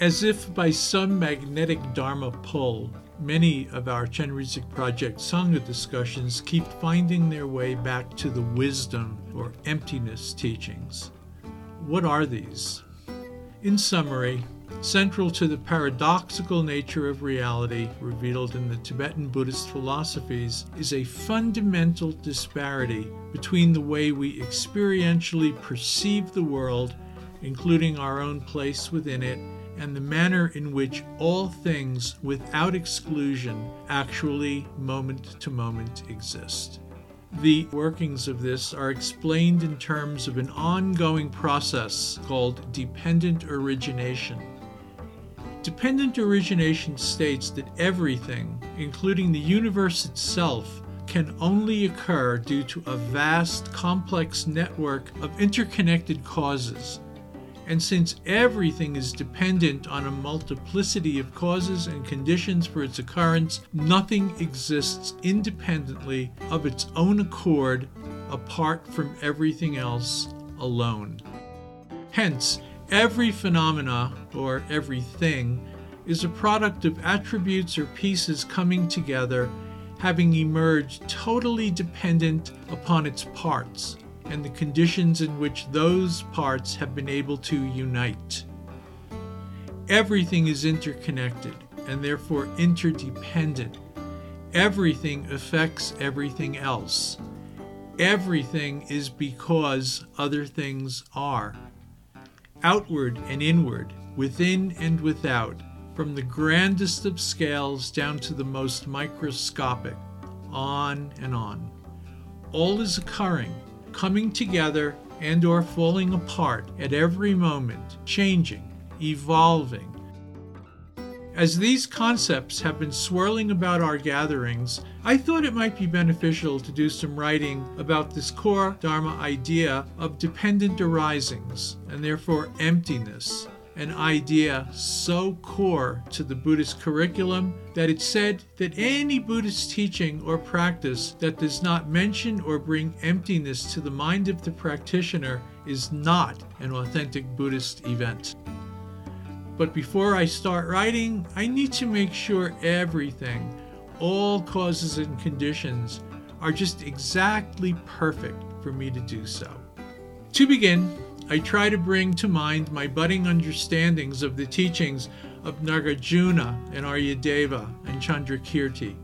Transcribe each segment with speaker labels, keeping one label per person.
Speaker 1: As if by some magnetic Dharma pull, many of our Chenrezig Project Sangha discussions keep finding their way back to the wisdom or emptiness teachings. What are these? In summary, central to the paradoxical nature of reality revealed in the Tibetan Buddhist philosophies is a fundamental disparity between the way we experientially perceive the world, including our own place within it, and the manner in which all things, without exclusion, actually moment to moment exist. The workings of this are explained in terms of an ongoing process called dependent origination. Dependent origination states that everything, including the universe itself, can only occur due to a vast, complex network of interconnected causes. And since everything is dependent on a multiplicity of causes and conditions for its occurrence, nothing exists independently of its own accord apart from everything else alone. Hence, Every phenomena, or everything, is a product of attributes or pieces coming together, having emerged totally dependent upon its parts and the conditions in which those parts have been able to unite. Everything is interconnected and therefore interdependent. Everything affects everything else. Everything is because other things are outward and inward, within and without, from the grandest of scales down to the most microscopic, on and on. All is occurring, coming together and or falling apart at every moment, changing, evolving, as these concepts have been swirling about our gatherings, I thought it might be beneficial to do some writing about this core Dharma idea of dependent arisings and therefore emptiness, an idea so core to the Buddhist curriculum that it's said that any Buddhist teaching or practice that does not mention or bring emptiness to the mind of the practitioner is not an authentic Buddhist event. But before I start writing, I need to make sure everything, all causes and conditions, are just exactly perfect for me to do so. To begin, I try to bring to mind my budding understandings of the teachings of Nagarjuna and Aryadeva and Chandrakirti,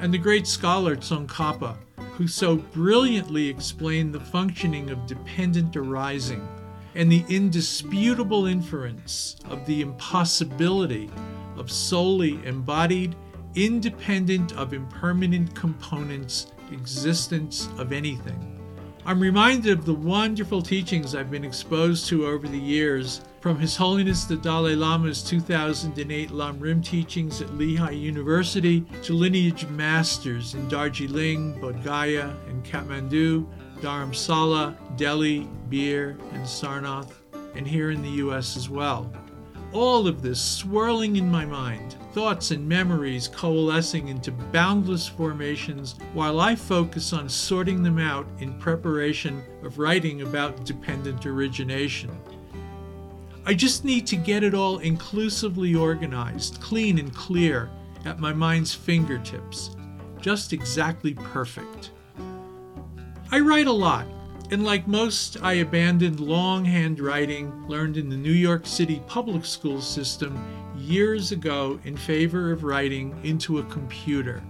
Speaker 1: and the great scholar Tsongkhapa, who so brilliantly explained the functioning of dependent arising and the indisputable inference of the impossibility of solely embodied, independent of impermanent components, existence of anything. I'm reminded of the wonderful teachings I've been exposed to over the years from His Holiness the Dalai Lama's 2008 Lam Rim teachings at Lehigh University to lineage masters in Darjeeling, Bodh Gaya, and Kathmandu Dharamsala, Delhi, Bir, and Sarnath, and here in the US as well. All of this swirling in my mind, thoughts and memories coalescing into boundless formations while I focus on sorting them out in preparation of writing about dependent origination. I just need to get it all inclusively organized, clean and clear at my mind's fingertips. Just exactly perfect. I write a lot, and like most, I abandoned long handwriting learned in the New York City public school system years ago in favor of writing into a computer.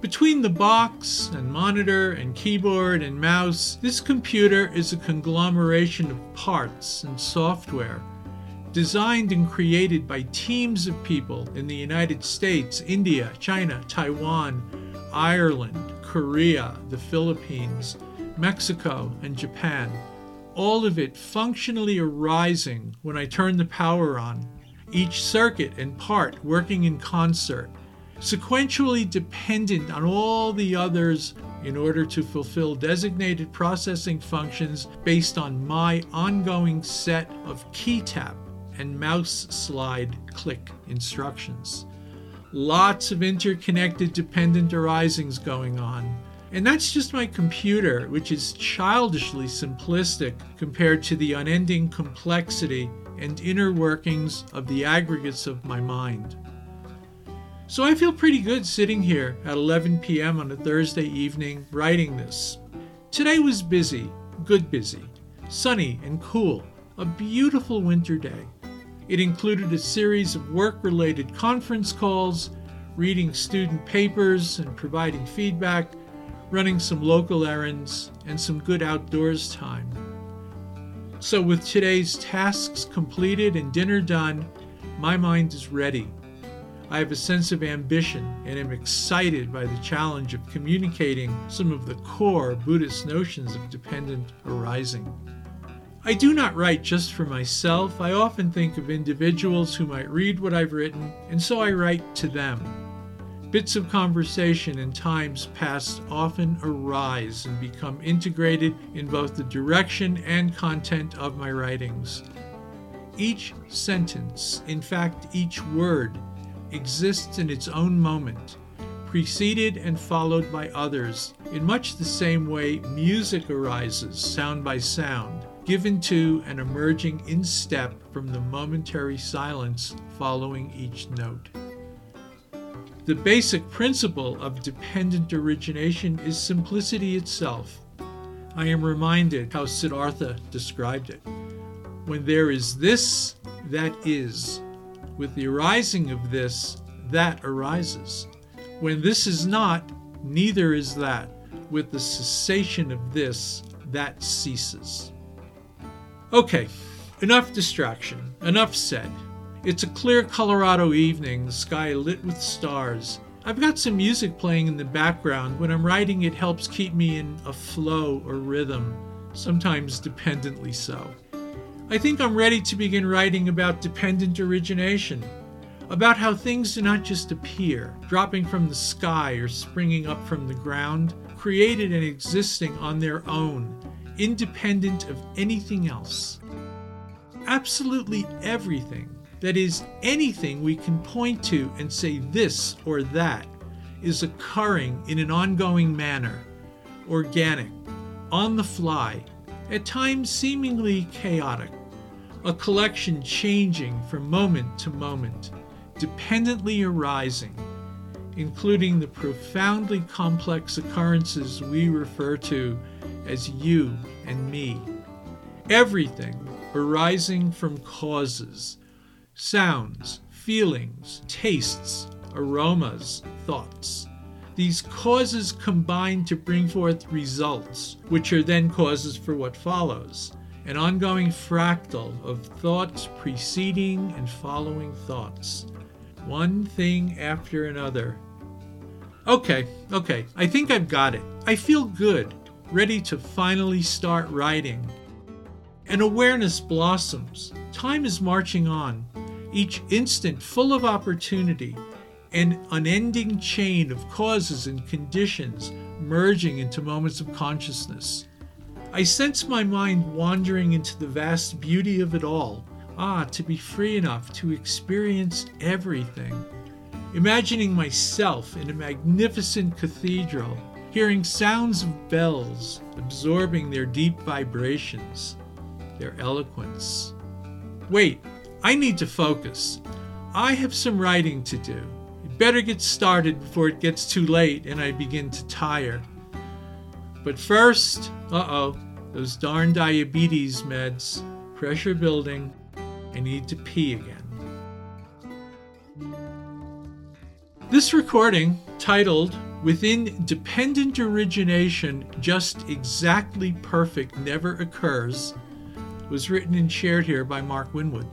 Speaker 1: Between the box and monitor and keyboard and mouse, this computer is a conglomeration of parts and software designed and created by teams of people in the United States, India, China, Taiwan, Ireland, Korea, the Philippines, Mexico, and Japan. All of it functionally arising when I turn the power on, each circuit and part working in concert, sequentially dependent on all the others in order to fulfill designated processing functions based on my ongoing set of key tap and mouse slide click instructions lots of interconnected dependent arisings going on. And that's just my computer, which is childishly simplistic compared to the unending complexity and inner workings of the aggregates of my mind. So I feel pretty good sitting here at 11 p.m. on a Thursday evening writing this. Today was busy, good busy, sunny and cool, a beautiful winter day. It included a series of work related conference calls, reading student papers and providing feedback, running some local errands, and some good outdoors time. So, with today's tasks completed and dinner done, my mind is ready I have a sense of ambition and am excited by the challenge of communicating some of the core Buddhist notions of dependent arising. I do not write just for myself. I often think of individuals who might read what I've written, and so I write to them. Bits of conversation in times past often arise and become integrated in both the direction and content of my writings. Each sentence, in fact, each word, exists in its own moment, preceded and followed by others, in much the same way music arises sound by sound, given to and emerging in step from the momentary silence following each note. The basic principle of dependent origination is simplicity itself. I am reminded how Siddhartha described it. When there is this, that is. With the arising of this, that arises. When this is not, neither is that. With the cessation of this, that ceases. Okay, enough distraction, enough said. It's a clear Colorado evening, the sky lit with stars. I've got some music playing in the background. When I'm writing, it helps keep me in a flow or rhythm, sometimes dependently so. I think I'm ready to begin writing about dependent origination, about how things do not just appear, dropping from the sky or springing up from the ground, created and existing on their own, independent of anything else. Absolutely everything, that is, anything we can point to and say this or that, is occurring in an ongoing manner, organic, on the fly, at times seemingly chaotic a collection changing from moment to moment, dependently arising, including the profoundly complex occurrences we refer to as you and me. Everything arising from causes, sounds, feelings, tastes, aromas, thoughts. These causes combine to bring forth results, which are then causes for what follows an ongoing fractal of thoughts preceding and following thoughts, one thing after another. Okay, okay, I think I've got it. I feel good, ready to finally start writing. An awareness blossoms. Time is marching on, each instant full of opportunity, an unending chain of causes and conditions merging into moments of consciousness. I sense my mind wandering into the vast beauty of it all. Ah, to be free enough to experience everything. Imagining myself in a magnificent cathedral, hearing sounds of bells, absorbing their deep vibrations, their eloquence. Wait, I need to focus. I have some writing to do. Better get started before it gets too late and I begin to tire. But first, uh oh, those darn diabetes meds, pressure building. I need to pee again. This recording, titled Within Dependent Origination, Just Exactly Perfect Never Occurs, was written and shared here by Mark Winwood.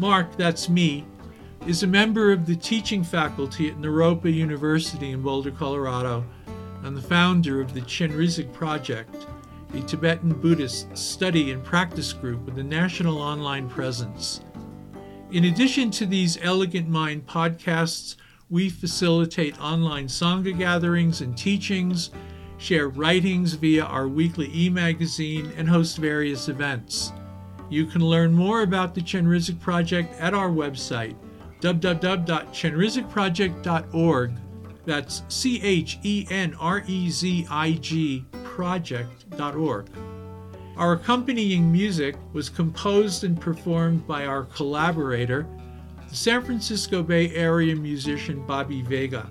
Speaker 1: Mark, that's me, is a member of the teaching faculty at Naropa University in Boulder, Colorado and the founder of the Chenrezig Project, a Tibetan Buddhist study and practice group with a national online presence. In addition to these Elegant Mind podcasts, we facilitate online Sangha gatherings and teachings, share writings via our weekly e magazine, and host various events. You can learn more about the Chenrezig Project at our website, www.chenrezigproject.org that's C H E N R E Z I G project.org. Our accompanying music was composed and performed by our collaborator, the San Francisco Bay Area musician Bobby Vega.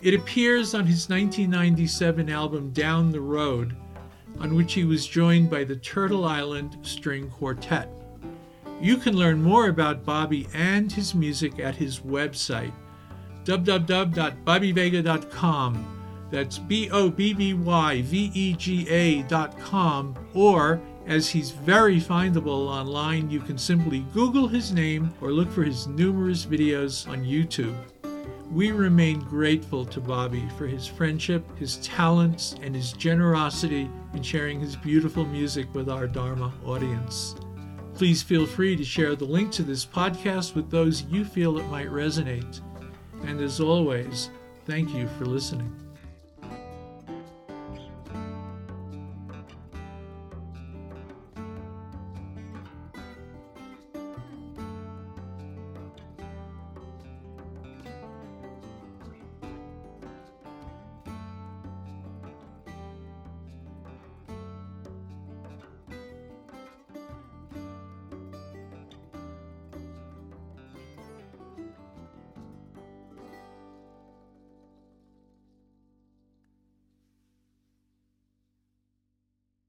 Speaker 1: It appears on his 1997 album Down the Road, on which he was joined by the Turtle Island String Quartet. You can learn more about Bobby and his music at his website, www.bobbyvega.com. That's B O B B Y V E G A.com. Or, as he's very findable online, you can simply Google his name or look for his numerous videos on YouTube. We remain grateful to Bobby for his friendship, his talents, and his generosity in sharing his beautiful music with our Dharma audience. Please feel free to share the link to this podcast with those you feel it might resonate. And as always, thank you for listening.